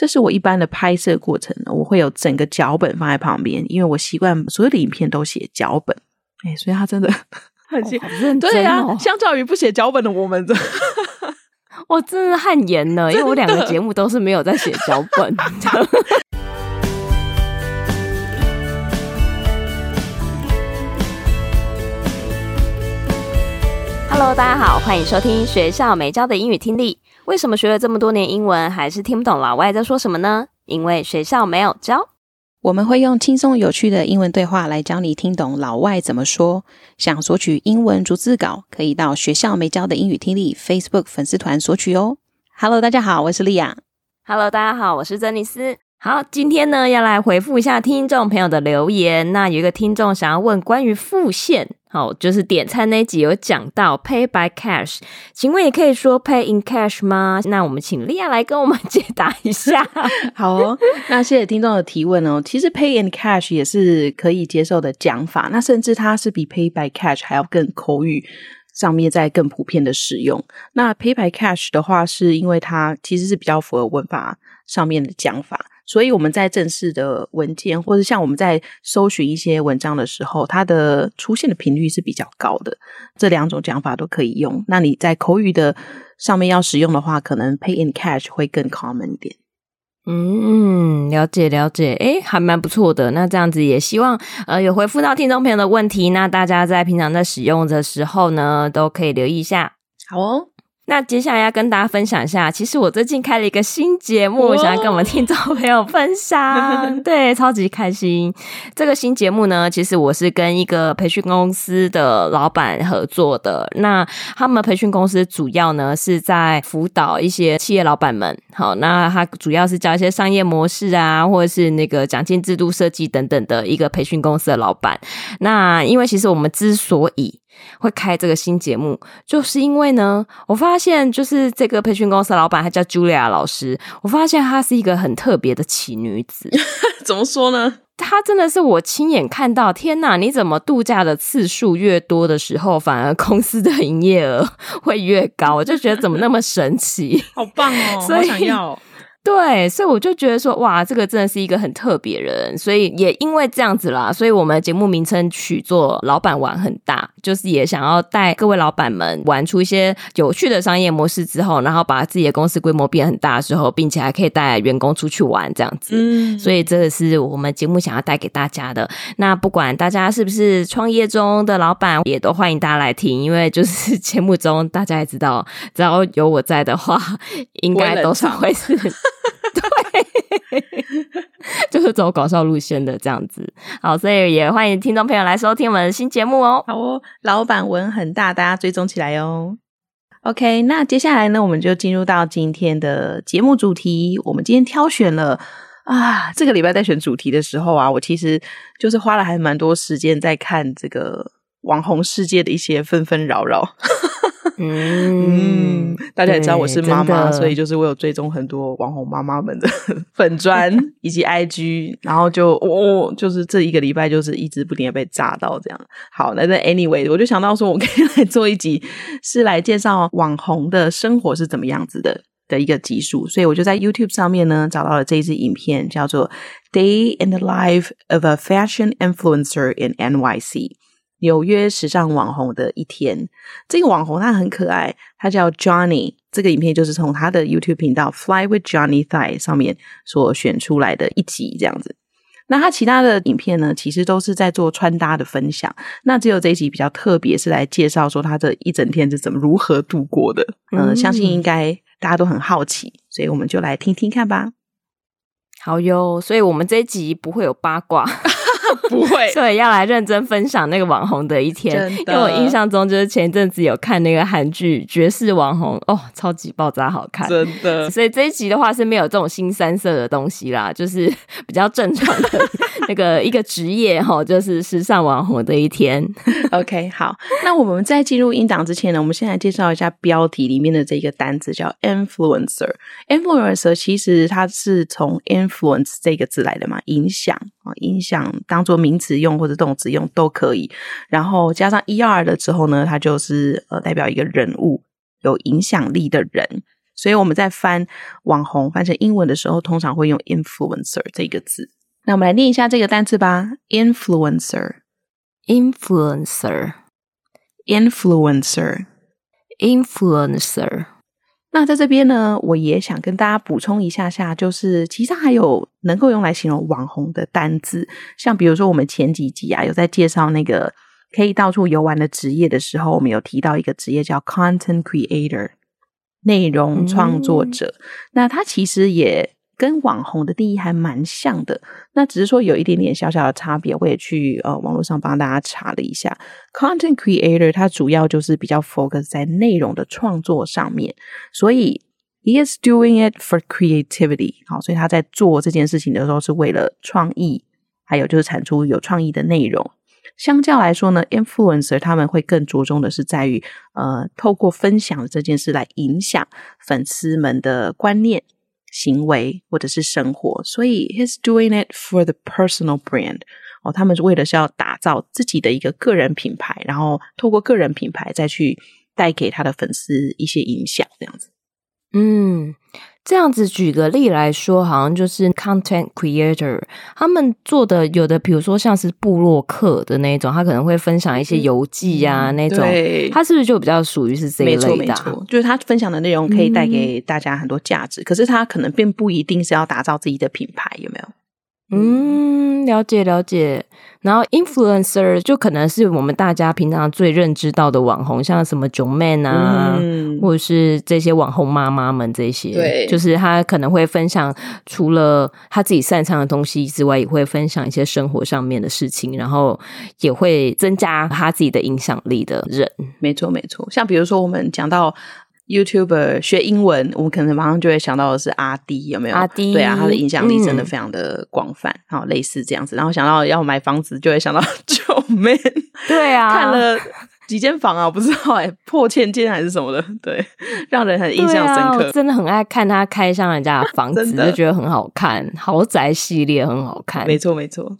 这是我一般的拍摄过程，我会有整个脚本放在旁边，因为我习惯所有的影片都写脚本。哎，所以他真的很认真，哦，对呀，啊，相较于不写脚本的我们，这我真的汗颜了，因为我两个节目都是没有在写脚本。Hello，大家好，欢迎收听学校没教的英语听力。为什么学了这么多年英文，还是听不懂老外在说什么呢？因为学校没有教。我们会用轻松有趣的英文对话来教你听懂老外怎么说。想索取英文逐字稿，可以到学校没教的英语听力 Facebook 粉丝团索取哦。Hello，大家好，我是莉亚。Hello，大家好，我是珍妮斯。好，今天呢要来回复一下听众朋友的留言。那有一个听众想要问关于复现，好，就是点餐那集有讲到 pay by cash，请问也可以说 pay in cash 吗？那我们请莉亚来跟我们解答一下。好哦，那谢谢听众的提问哦。其实 pay in cash 也是可以接受的讲法，那甚至它是比 pay by cash 还要更口语上面再更普遍的使用。那 pay by cash 的话，是因为它其实是比较符合文法上面的讲法。所以我们在正式的文件，或者像我们在搜寻一些文章的时候，它的出现的频率是比较高的。这两种讲法都可以用。那你在口语的上面要使用的话，可能 pay in cash 会更 common 一点。嗯，了解了解，诶，还蛮不错的。那这样子也希望呃有回复到听众朋友的问题。那大家在平常在使用的时候呢，都可以留意一下。好哦。那接下来要跟大家分享一下，其实我最近开了一个新节目，我想要跟我们听众朋友分享，对，超级开心。这个新节目呢，其实我是跟一个培训公司的老板合作的。那他们培训公司主要呢是在辅导一些企业老板们，好，那他主要是教一些商业模式啊，或者是那个奖金制度设计等等的一个培训公司的老板。那因为其实我们之所以会开这个新节目，就是因为呢，我发现就是这个培训公司的老板，他叫 Julia 老师。我发现她是一个很特别的奇女子。怎么说呢？她真的是我亲眼看到，天哪！你怎么度假的次数越多的时候，反而公司的营业额会越高？我就觉得怎么那么神奇，好棒哦！所以好想要。对，所以我就觉得说，哇，这个真的是一个很特别人，所以也因为这样子啦，所以我们节目名称取做“老板玩很大”，就是也想要带各位老板们玩出一些有趣的商业模式之后，然后把自己的公司规模变很大的时候，并且还可以带员工出去玩这样子。嗯，所以这个是我们节目想要带给大家的。那不管大家是不是创业中的老板，也都欢迎大家来听，因为就是 节目中大家也知道，只要有我在的话，应该都是会是。对，就是走搞笑路线的这样子，好，所以也欢迎听众朋友来收听我们的新节目哦。好哦，老板文很大，大家追踪起来哦。OK，那接下来呢，我们就进入到今天的节目主题。我们今天挑选了啊，这个礼拜在选主题的时候啊，我其实就是花了还蛮多时间在看这个网红世界的一些纷纷扰扰。嗯，大家也知道我是妈妈，所以就是我有追踪很多网红妈妈们的粉砖 以及 IG，然后就哦，就是这一个礼拜就是一直不停的被炸到这样。好，那在 anyway，我就想到说，我可以来做一集，是来介绍网红的生活是怎么样子的的一个集数，所以我就在 YouTube 上面呢找到了这一支影片，叫做《Day in the Life of a Fashion Influencer in NYC》。纽约时尚网红的一天，这个网红他很可爱，他叫 Johnny。这个影片就是从他的 YouTube 频道 Fly with Johnny Thai 上面所选出来的一集这样子。那他其他的影片呢，其实都是在做穿搭的分享。那只有这一集比较特别，是来介绍说他这一整天是怎么如何度过的。嗯，呃，相信应该大家都很好奇，所以我们就来听听看吧。好哟，所以我们这一集不会有八卦。不会，所以要来认真分享那个网红的一天。因为我印象中就是前一阵子有看那个韩剧《绝世网红》，哦，超级爆炸好看，真的。所以这一集的话是没有这种新三色的东西啦，就是比较正常的那个一个职业哈，就是时尚网红的一天。OK，好，那我们在进入音档之前呢，我们先来介绍一下标题里面的这个单词，叫 influencer。influencer 其实它是从 influence 这个字来的嘛，影响啊，影响当。做名词用或者动词用都可以，然后加上 er 的之后呢，它就是呃代表一个人物，有影响力的人。所以我们在翻网红翻成英文的时候，通常会用 influencer 这个字。那我们来念一下这个单词吧：influencer，influencer，influencer。那在这边呢，我也想跟大家补充一下下，就是其实还有能够用来形容网红的单字，像比如说我们前几集啊有在介绍那个可以到处游玩的职业的时候，我们有提到一个职业叫 content creator，内容创作者。嗯、那它其实也跟网红的定义还蛮像的，那只是说有一点点小小的差别。我也去呃网络上帮大家查了一下，content creator 它主要就是比较 focus 在内容的创作上面，所以 he is doing it for creativity。好，所以他在做这件事情的时候是为了创意，还有就是产出有创意的内容。相较来说呢，influencer 他们会更着重的是在于呃透过分享这件事来影响粉丝们的观念。行为或者是生活，所以 he's doing it for the personal brand 哦，他们是为了是要打造自己的一个个人品牌，然后透过个人品牌再去带给他的粉丝一些影响，这样子。嗯。这样子举个例来说，好像就是 content creator 他们做的有的，比如说像是部落客的那种，他可能会分享一些游记啊、嗯、那种，他是不是就比较属于是这一类的？没错，没错，就是他分享的内容可以带给大家很多价值，嗯、可是他可能并不一定是要打造自己的品牌，有没有？嗯，了解了解。然后 influencer 就可能是我们大家平常最认知到的网红，像什么 Joeman 啊，嗯、或者是这些网红妈妈们这些。对，就是他可能会分享除了他自己擅长的东西之外，也会分享一些生活上面的事情，然后也会增加他自己的影响力的人。没错，没错。像比如说我们讲到。YouTuber 学英文，我们可能马上就会想到的是阿迪，有没有？阿迪，对啊，他的影响力真的非常的广泛，好、嗯，类似这样子。然后想到要买房子，就会想到 Joeman，对啊，看了。几间房啊？我不知道哎、欸，破千间还是什么的？对，让人很印象深刻。啊、真的很爱看他开箱人家的房子，的就觉得很好看。豪宅系列很好看，没错没错。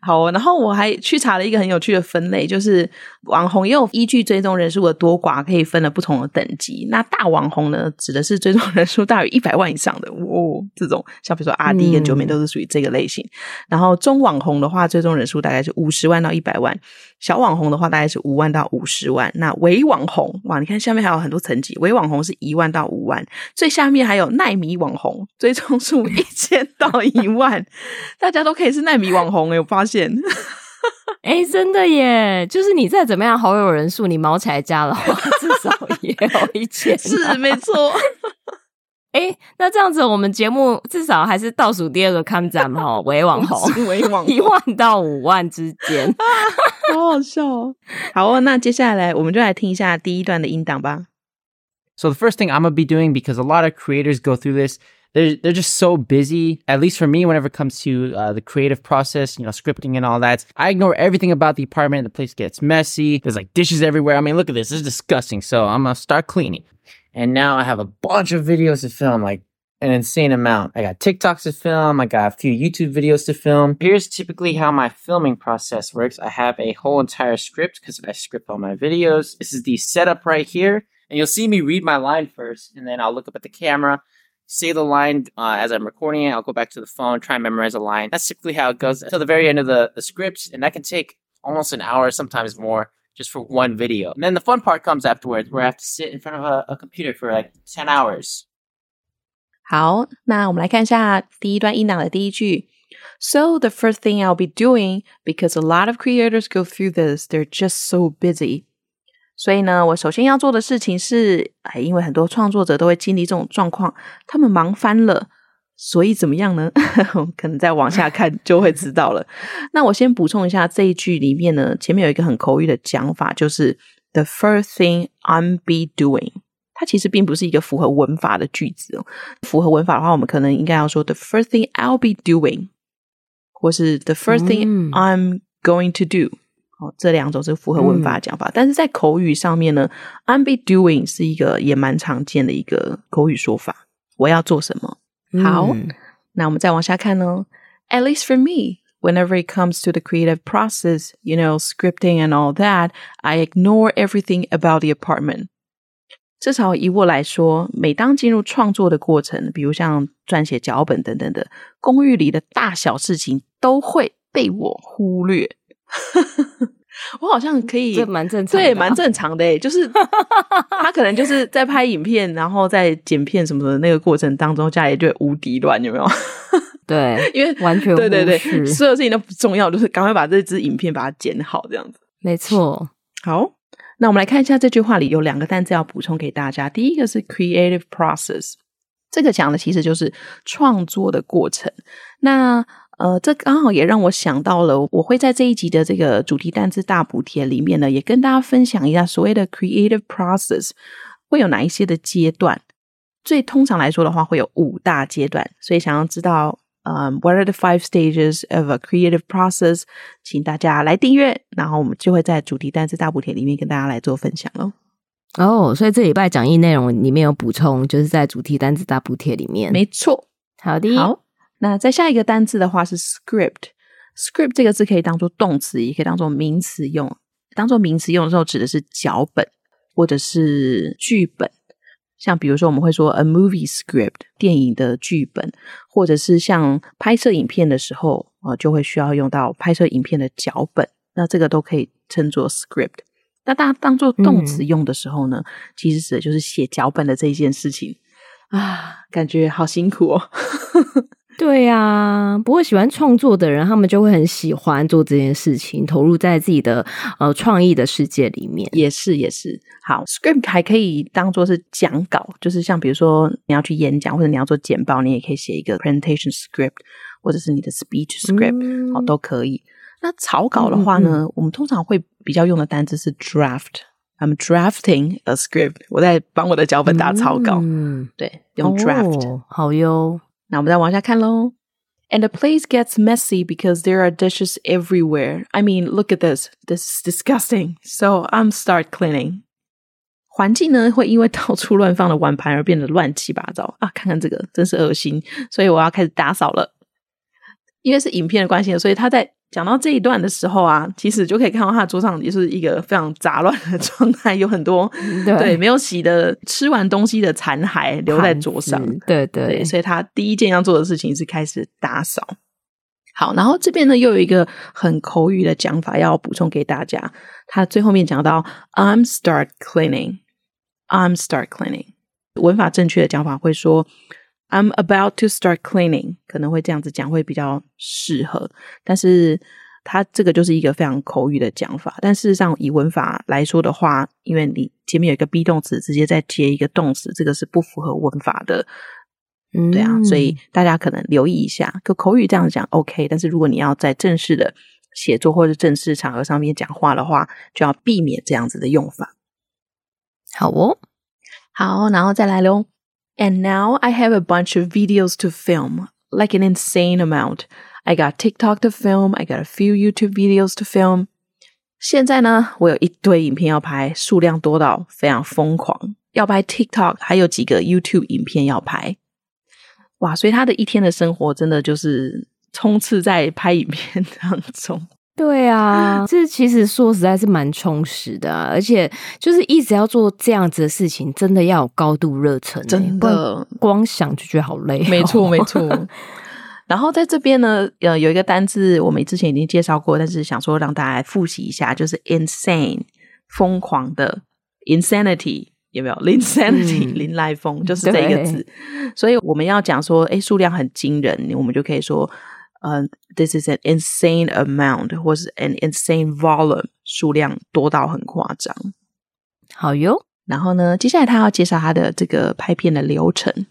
好，然后我还去查了一个很有趣的分类，就是网红也有依据追踪人数的多寡，可以分了不同的等级。那大网红呢，指的是追踪人数大于一百万以上的哦，这种像比如说阿迪跟 Joeman 都是属于这个类型。嗯、然后中网红的话，追踪人数大概是五十万到一百万。小网红的话，大概是五万到五十万。那微网红哇，你看下面还有很多层级，微网红是一万到五万，最下面还有奈米网红，追踪数一千到一万，大家都可以是奈米网红诶、欸、我发现，哎、欸，真的耶，就是你再怎么样好友人数，你毛起来加的话，至少也有一千，是没错。哎、欸，那这样子，我们节目至少还是倒数第二个看站哈，微网红，微网一万到五万之间，好好笑哦。好哦，那接下来我们就来听一下第一段的音档吧。So the first thing I'm gonna be doing, because a lot of creators go through this, they're they're just so busy. At least for me, whenever it comes to uh, the creative process, you know, scripting and all that, I ignore everything about the apartment. The place gets messy. There's like dishes everywhere. I mean, look at this. This is disgusting. So I'm gonna start cleaning. And now I have a bunch of videos to film, like an insane amount. I got TikToks to film. I got a few YouTube videos to film. Here's typically how my filming process works. I have a whole entire script because I script all my videos. This is the setup right here. And you'll see me read my line first, and then I'll look up at the camera, say the line uh, as I'm recording it. I'll go back to the phone, try and memorize a line. That's typically how it goes until the very end of the, the script. And that can take almost an hour, sometimes more just for one video. And then the fun part comes afterwards where I have to sit in front of a, a computer for like 10 hours. 好，那我们来看一下第一段音档的第一句。So the first thing I'll be doing, because a lot of creators go through this, they're just so busy. 所以呢，我首先要做的事情是，哎，因为很多创作者都会经历这种状况，他们忙翻了。 所以怎么样呢？可能再往下看就会知道了。那我先补充一下这一句里面呢，前面有一个很口语的讲法，就是 the first thing I'm be doing。它其实并不是一个符合文法的句子哦。符合文法的话，我们可能应该要说 the first thing I'll be doing，或是 the first thing I'm going to do。哦，这两种是符合文法的讲法。但是在口语上面呢，I'm be doing 是一个也蛮常见的一个口语说法。我要做什么？好，嗯、那我们再往下看哦。At least for me, whenever it comes to the creative process, you know, scripting and all that, I ignore everything about the apartment. 至少以我来说，每当进入创作的过程，比如像撰写脚本等等的，公寓里的大小事情都会被我忽略。 我好像可以，这蛮正常的，对，蛮正常的诶，就是他可能就是在拍影片，然后在剪片什么的那个过程当中，家里就会无敌乱，有没有？对，因为完全对对对，所有事情都不重要，就是赶快把这支影片把它剪好，这样子。没错。好，那我们来看一下这句话里有两个单词要补充给大家。第一个是 creative process，这个讲的其实就是创作的过程。那呃，这刚好也让我想到了，我会在这一集的这个主题单字大补贴里面呢，也跟大家分享一下所谓的 creative process 会有哪一些的阶段。最通常来说的话，会有五大阶段。所以想要知道，嗯，what are the five stages of a creative process？请大家来订阅，然后我们就会在主题单字大补贴里面跟大家来做分享喽。哦，所以这礼拜讲义内容里面有补充，就是在主题单字大补贴里面。没错，好的，好。那再下一个单字的话是 script，script 这个字可以当做动词，也可以当做名词用。当做名词用的时候，指的是脚本或者是剧本。像比如说，我们会说 a movie script，电影的剧本，或者是像拍摄影片的时候，呃，就会需要用到拍摄影片的脚本。那这个都可以称作 script。那当当做动词用的时候呢，嗯、其实指的就是写脚本的这一件事情啊，感觉好辛苦哦。对呀、啊，不过喜欢创作的人，他们就会很喜欢做这件事情，投入在自己的呃创意的世界里面。也是也是，好，script 还可以当做是讲稿，就是像比如说你要去演讲或者你要做简报，你也可以写一个 presentation script，或者是你的 speech script，嗯、哦都可以。那草稿的话呢，嗯嗯我们通常会比较用的单字是 draft，I'm drafting a script，我在帮我的脚本打草稿。嗯，对，用 draft，、哦、好哟。那我们再往下看喽。And the place gets messy because there are dishes everywhere. I mean, look at this. This is disgusting. So I'm start cleaning. 环境呢会因为到处乱放的碗盘而变得乱七八糟啊！看看这个，真是恶心。所以我要开始打扫了。因为是影片的关系，所以他在。 讲到这一段的时候啊，其实就可以看到他的桌上也是一个非常杂乱的状态，有很多对，对没有洗的吃完东西的残骸留在桌上。对对，对，所以他第一件要做的事情是开始打扫。好，然后这边呢又有一个很口语的讲法要补充给大家。他最后面讲到 "I'm start cleaning, I'm start cleaning"，文法正确的讲法会说。I'm about to start cleaning，可能会这样子讲会比较适合，但是它这个就是一个非常口语的讲法。但事实上，以文法来说的话，因为你前面有一个 be 动词，直接再接一个动词，这个是不符合文法的。嗯，对啊，所以大家可能留意一下，就口语这样讲 OK，但是如果你要在正式的写作或者正式场合上面讲话的话，就要避免这样子的用法。好哦，好，然后再来喽。And now I have a bunch of videos to film, like an insane amount. I got TikTok to film, I got a few YouTube videos to film. 现在呢，我有一堆影片要拍，数量多到非常疯狂。要拍 TikTok，还有几个 YouTube 影片要拍。哇，所以他的一天的生活真的就是充斥在拍影片当中。 对啊，这其实说实在是蛮充实的啊，而且就是一直要做这样子的事情，真的要有高度热忱，真的光想就觉得好累。没错，没错。然后在这边呢，呃，有一个单字我们之前已经介绍过，但是想说让大家来复习一下，就是 insane，疯狂的 insanity 有没有？insanity，嗯，林来疯就是这个字。所以我们要讲说，哎，数量很惊人，我们就可以说。呃、uh,，this is an insane amount，或是 an insane volume，数量多到很夸张。好哟，然后呢，接下来他要介绍他的这个拍片的流程。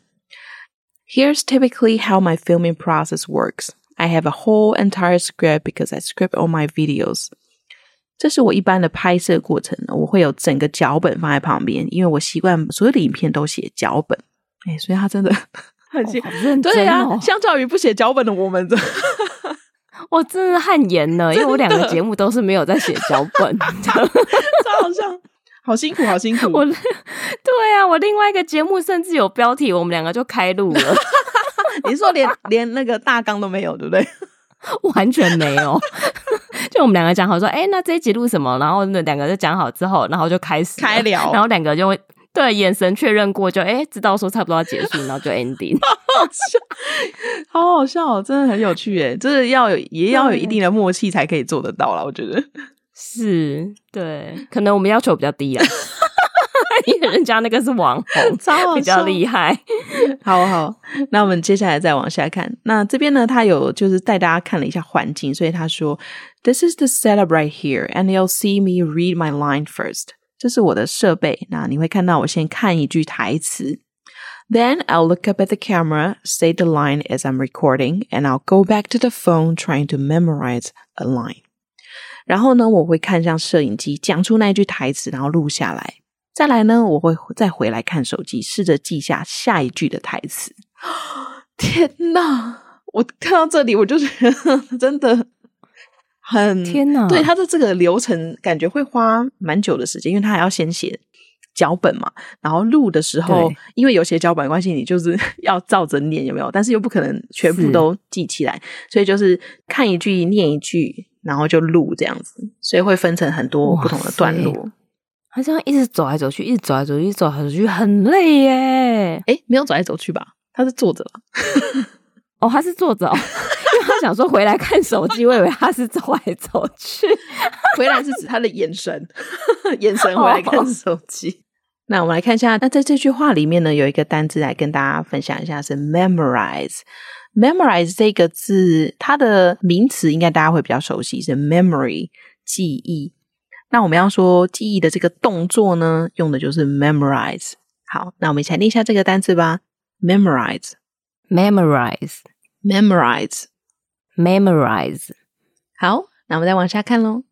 Here's typically how my filming process works. I have a whole entire script because I script all my videos. 这是我一般的拍摄过程，我会有整个脚本放在旁边，因为我习惯所有的影片都写脚本。哎，所以他真的。 很认真、哦，对呀、啊，相较于不写脚本的我们，这我真的汗颜了，因为我两个节目都是没有在写脚本，这好像好辛苦，好辛苦。我对啊，我另外一个节目甚至有标题，我们两个就开录了。你说连连那个大纲都没有，对不对？完全没有，就我们两个讲好说，哎、欸，那这一集录什么？然后那两个就讲好之后，然后就开始开聊，然后两个就会。对，眼神确认过就哎，知道说差不多要结束，然后就 ending，好好笑，好好笑哦，真的很有趣哎，这个要有也要有一定的默契才可以做得到啦，我觉得是对，可能我们要求比较低啊。因为人家那个是网红，比较厉害。好好，那我们接下来再往下看。那这边呢，他有就是带大家看了一下环境，所以他说：“This is the setup right here, and you'll see me read my line first。”这是我的设备。那你会看到我先看一句台词，Then I'll look up at the camera, say the line as I'm recording, and I'll go back to the phone trying to memorize a line。然后呢，我会看向摄影机，讲出那句台词，然后录下来。再来呢，我会再回来看手机，试着记下下一句的台词。天哪！我看到这里，我就觉得真的 很天哪！对，他的这个流程，感觉会花蛮久的时间，因为他还要先写脚本嘛，然后录的时候，因为有写脚本关系，你就是 要照着念，有没有？但是又不可能全部都记起来，所以就是看一句念一句，然后就录这样子，所以会分成很多不同的段落。他这样一直走来走去，一直走来走去，一直走来走去，很累耶。哎，没有走来走去吧？他是坐着吧？哦，他是坐着哦。他想说回来看手机，我以为他是走来走去。回来是指他的眼神，眼神回来看手机。Oh. 那我们来看一下，那在这句话里面呢，有一个单字来跟大家分享一下，是 memorize。memorize 这个字，它的名词应该大家会比较熟悉，是 memory，记忆。那我们要说记忆的这个动作呢，用的就是 memorize。好，那我们一起来念一下这个单词吧：memorize，memorize，memorize。Memorize 好，那我们再往下看喽。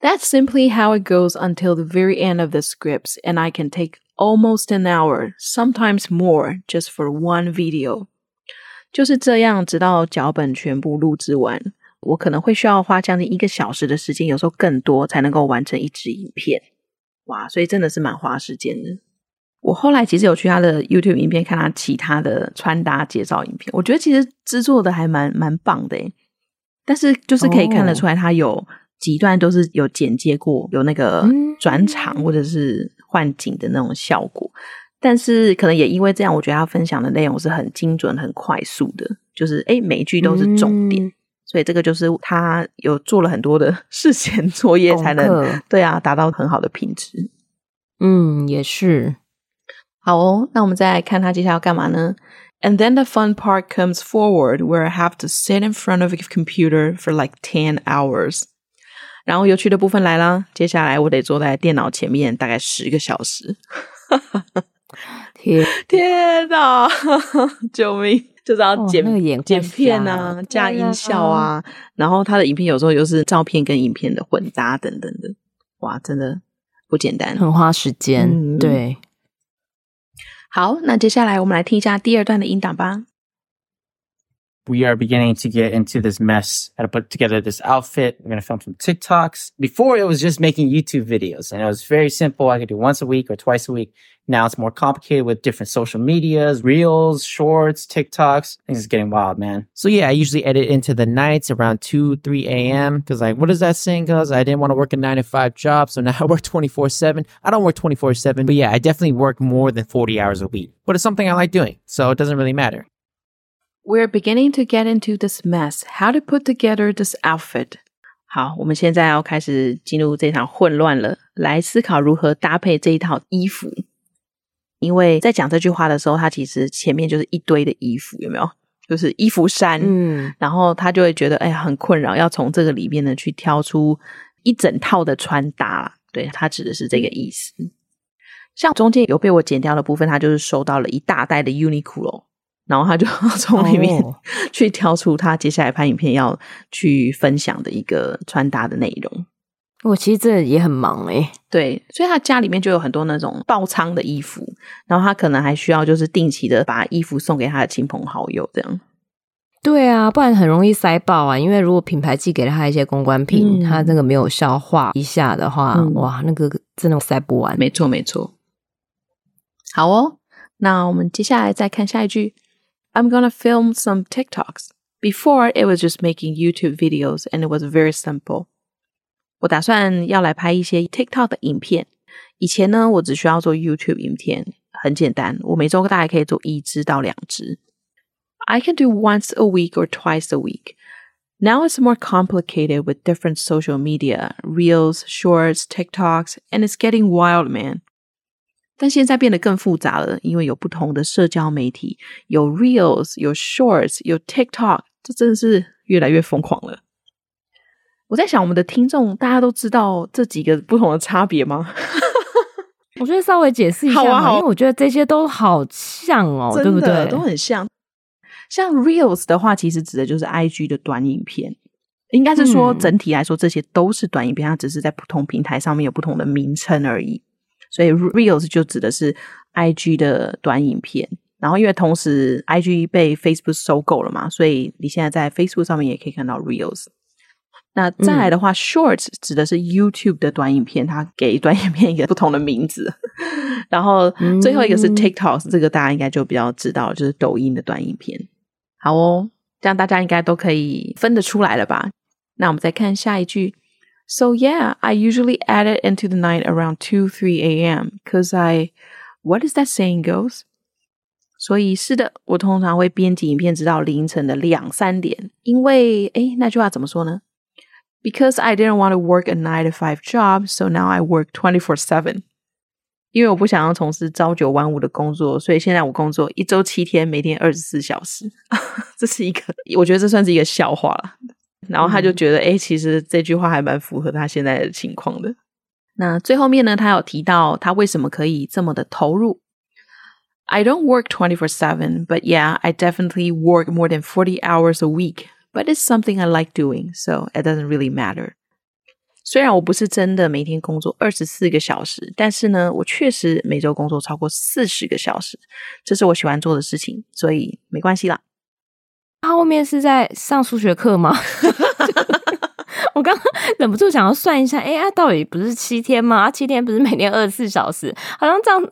That's simply how it goes until the very end of the scripts, and I can take almost an hour, sometimes more, just for one video。就是这样，直到脚本全部录制完。我可能会需要花将近一个小时的时间，有时候更多，才能够完成一支影片。哇，所以真的是蛮花时间的。我后来其实有去他的 YouTube 影片看他其他的穿搭介绍影片，我觉得其实制作的还蛮蛮棒的。但是就是可以看得出来，他有几段都是有剪接过，有那个转场或者是换景的那种效果。但是可能也因为这样，我觉得他分享的内容是很精准、很快速的，就是诶，每一句都是重点。嗯所以这个就是他有做了很多的 事前作业，才能对啊达到很好的品质。嗯，也是。好哦，那我们再来看他接下来要干嘛呢？And then the fun part comes forward, where I have to sit in front of a computer for like ten hours。然后有趣的部分来了，接下来我得坐在电脑前面大概十个小时。天天哪，救命！就是要剪、哦那个、剪片啊，加音效啊，啊，然后他的影片有时候又是照片跟影片的混搭等等的，哇，真的不简单，很花时间。嗯、对，好，那接下来我们来听一下第二段的音档吧。We are beginning to get into this mess, how to put together this outfit. We're going to film some TikToks. Before it was just making YouTube videos and it was very simple. I could do once a week or twice a week. Now it's more complicated with different social medias, reels, shorts, TikToks. Things is getting wild, man. So yeah, I usually edit into the nights around 2, 3 a.m. Cause like, what does that saying? Cause I didn't want to work a nine to five job. So now I work 24 seven. I don't work 24 seven, but yeah, I definitely work more than 40 hours a week, but it's something I like doing. So it doesn't really matter. We're beginning to get into this mess. How to put together this outfit? 好，我们现在要开始进入这场混乱了，来思考如何搭配这一套衣服。因为在讲这句话的时候，他其实前面就是一堆的衣服，有没有？就是衣服衫。嗯，然后他就会觉得，哎呀，很困扰，要从这个里面呢去挑出一整套的穿搭。对，他指的是这个意思。像中间有被我剪掉的部分，他就是收到了一大袋的 Uniqlo。然后他就 从里面 去挑出他接下来拍影片要去分享的一个穿搭的内容。我其实这也很忙诶，对，所以他家里面就有很多那种爆仓的衣服，然后他可能还需要就是定期的把衣服送给他的亲朋好友，这样。对啊，不然很容易塞爆啊。因为如果品牌寄给了他一些公关品，嗯、他那个没有消化一下的话，嗯、哇，那个真的塞不完。没错，没错。好哦，那我们接下来再看下一句。I'm gonna film some TikToks. Before, it was just making YouTube videos and it was very simple. 我打算要来拍一些 TikTok 的影片。 以前呢，我只需要做 YouTube 影片，很简单，我每周大概可以做一支到两支。I can do once a week or twice a week. Now it's more complicated with different social media, Reels, Shorts, TikToks, and it's getting wild, man. 但现在变得更复杂了，因为有不同的社交媒体，有 Reels，有 Shorts，有 TikTok，这真的是越来越疯狂了。我在想，我们的听众大家都知道这几个不同的差别吗？我觉得稍微解释一下，好啊，好，因为我觉得这些都好像哦，对不对？都很像。像 Reels 的话，其实指的就是 IG 的短影片，应该是说整体来说，这些都是短影片，它只是在不同平台上面有不同的名称而已。所以 Reels 就指的是 IG 的短影片。然后因为同时 IG 被 Facebook 收购了嘛，所以你现在在 Facebook 上面也可以看到 Reels。那再来的话，嗯，Shorts 指的是 YouTube 的短影片，它给短影片一个不同的名字。然后最后一个是 TikTok，这个大家应该就比较知道，就是抖音的短影片。好哦，这样大家应该都可以分得出来了吧？那我们再看下一句。So yeah, I usually add it into the night around two, three a.m. Cause I, what is that saying goes? 所以是的，我通常会编辑影片直到凌晨的两三点，因为诶，那句话怎么说呢？Because I didn't want to work a nine to five job, so now I work twenty four seven. 因为我不想要从事朝九晚五的工作，所以现在我工作一周七天，每天二十四小时。这是一个，我觉得这算是一个笑话了。 然后他就觉得，哎、嗯，其实这句话还蛮符合他现在的情况的。那最后面呢，他有提到他为什么可以这么的投入。I don't work twenty four seven, but yeah, I definitely work more than forty hours a week. But it's something I like doing, so it doesn't really matter. 虽然我不是真的每天工作二十四个小时，但是呢，我确实每周工作超过四十个小时，这是我喜欢做的事情，所以没关系啦。他后面是在上数学课吗？我刚刚忍不住想要算一下，哎，他到底不是七天吗？七天不是每天二十四小时？好像这样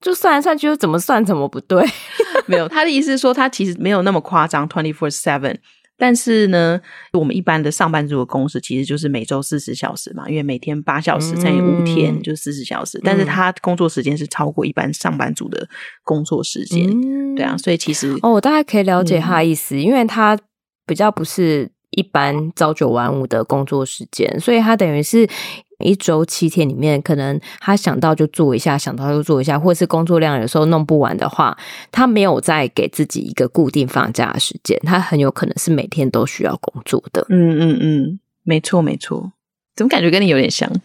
就算来算去，又怎么算怎么不对。没有，他的意思是说，他其实没有那么夸张，twenty four seven。但是呢，我们一般的上班族的工时其实就是每周四十小时嘛，因为每天八小时乘以五天就四十小时。嗯、但是他工作时间是超过一般上班族的工作时间，嗯、对啊，所以其实哦，我大概可以了解他的意思，嗯、因为他比较不是一般朝九晚五的工作时间，所以他等于是。一周七天里面，可能他想到就做一下，想到就做一下，或者是工作量有时候弄不完的话，他没有再给自己一个固定放假的时间，他很有可能是每天都需要工作的。嗯嗯嗯，没错没错，怎么感觉跟你有点像？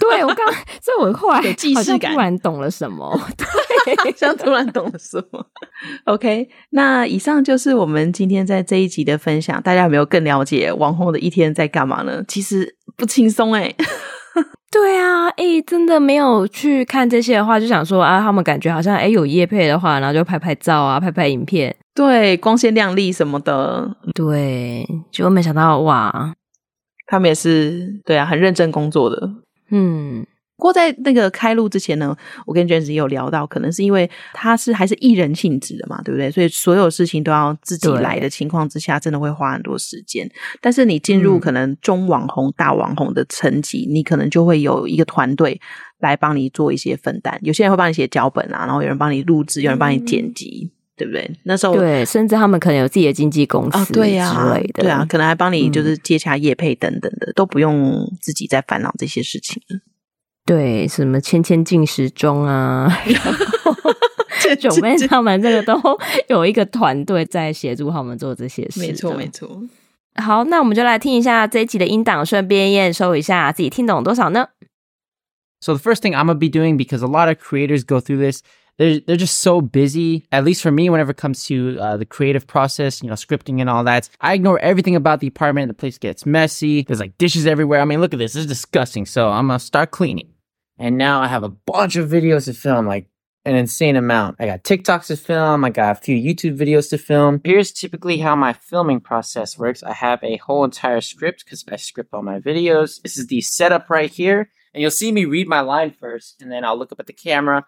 对，我刚，所以我后来好像突然懂了什么，对，像突然懂了什么。OK，那以上就是我们今天在这一集的分享，大家有没有更了解网红的一天在干嘛呢？其实不轻松哎。对啊，哎，真的没有去看这些的话，就想说啊，他们感觉好像哎有夜配的话，然后就拍拍照啊，拍拍影片，对，光鲜亮丽什么的，对，结果没想到哇，他们也是对啊，很认真工作的。嗯，不过在那个开录之前呢，我跟 James 也有聊到，可能是因为他是还是艺人性质的嘛，对不对？所以所有事情都要自己来的情况之下，真的会花很多时间。但是你进入可能中网红、大网红的层级，嗯、你可能就会有一个团队来帮你做一些分担。有些人会帮你写脚本啊，然后有人帮你录制，有人帮你剪辑。嗯对不对？那时候对，甚至他们可能有自己的经纪公司之类的，哦，对啊，可能还帮你就是接洽业配等等的，嗯、都不用自己再烦恼这些事情。对，什么千千进时钟啊，九妹他们这个都有一个团队在协助他们做这些事。没错，没错。好，那我们就来听一下这一集的音档，顺便验收一下自己听懂多少呢？So the first thing I'm gonna be doing, because a lot of creators go through this. they're they're just so busy. At least for me, whenever it comes to uh, the creative process, you know, scripting and all that, I ignore everything about the apartment. The place gets messy. There's like dishes everywhere. I mean, look at this. This is disgusting. So I'm gonna start cleaning. And now I have a bunch of videos to film, like an insane amount. I got TikToks to film. I got a few YouTube videos to film. Here's typically how my filming process works. I have a whole entire script because I script all my videos. This is the setup right here. And you'll see me read my line first, and then I'll look up at the camera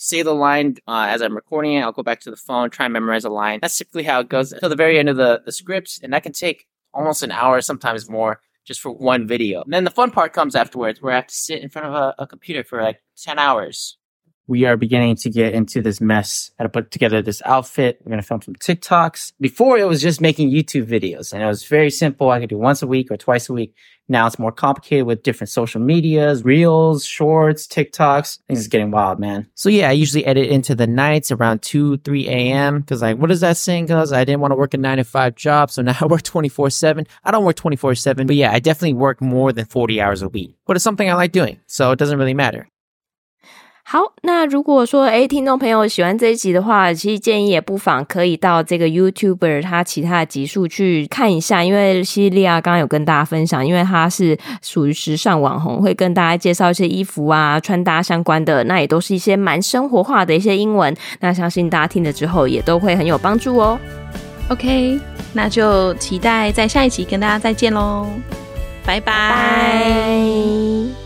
say the line uh, as I'm recording it. I'll go back to the phone, try and memorize a line. That's typically how it goes until the very end of the, the script. And that can take almost an hour, sometimes more, just for one video. And then the fun part comes afterwards where I have to sit in front of a, a computer for like 10 hours. We are beginning to get into this mess. How to put together this outfit. We're going to film some TikToks. Before it was just making YouTube videos and it was very simple. I could do once a week or twice a week. Now it's more complicated with different social medias, reels, shorts, TikToks. Things is getting wild, man. So yeah, I usually edit into the nights around 2, 3 a.m. Cause like, what is that saying? Cause I didn't want to work a nine to five job. So now I work 24 seven. I don't work 24 seven, but yeah, I definitely work more than 40 hours a week, but it's something I like doing. So it doesn't really matter. 好，那如果说诶，听众朋友喜欢这一集的话，其实建议也不妨可以到这个 YouTuber 他其他的集数去看一下，因为西利亚刚刚有跟大家分享，因为他是属于时尚网红，会跟大家介绍一些衣服啊、穿搭相关的，那也都是一些蛮生活化的一些英文，那相信大家听了之后也都会很有帮助哦。OK，那就期待在下一集跟大家再见喽，拜拜。拜拜。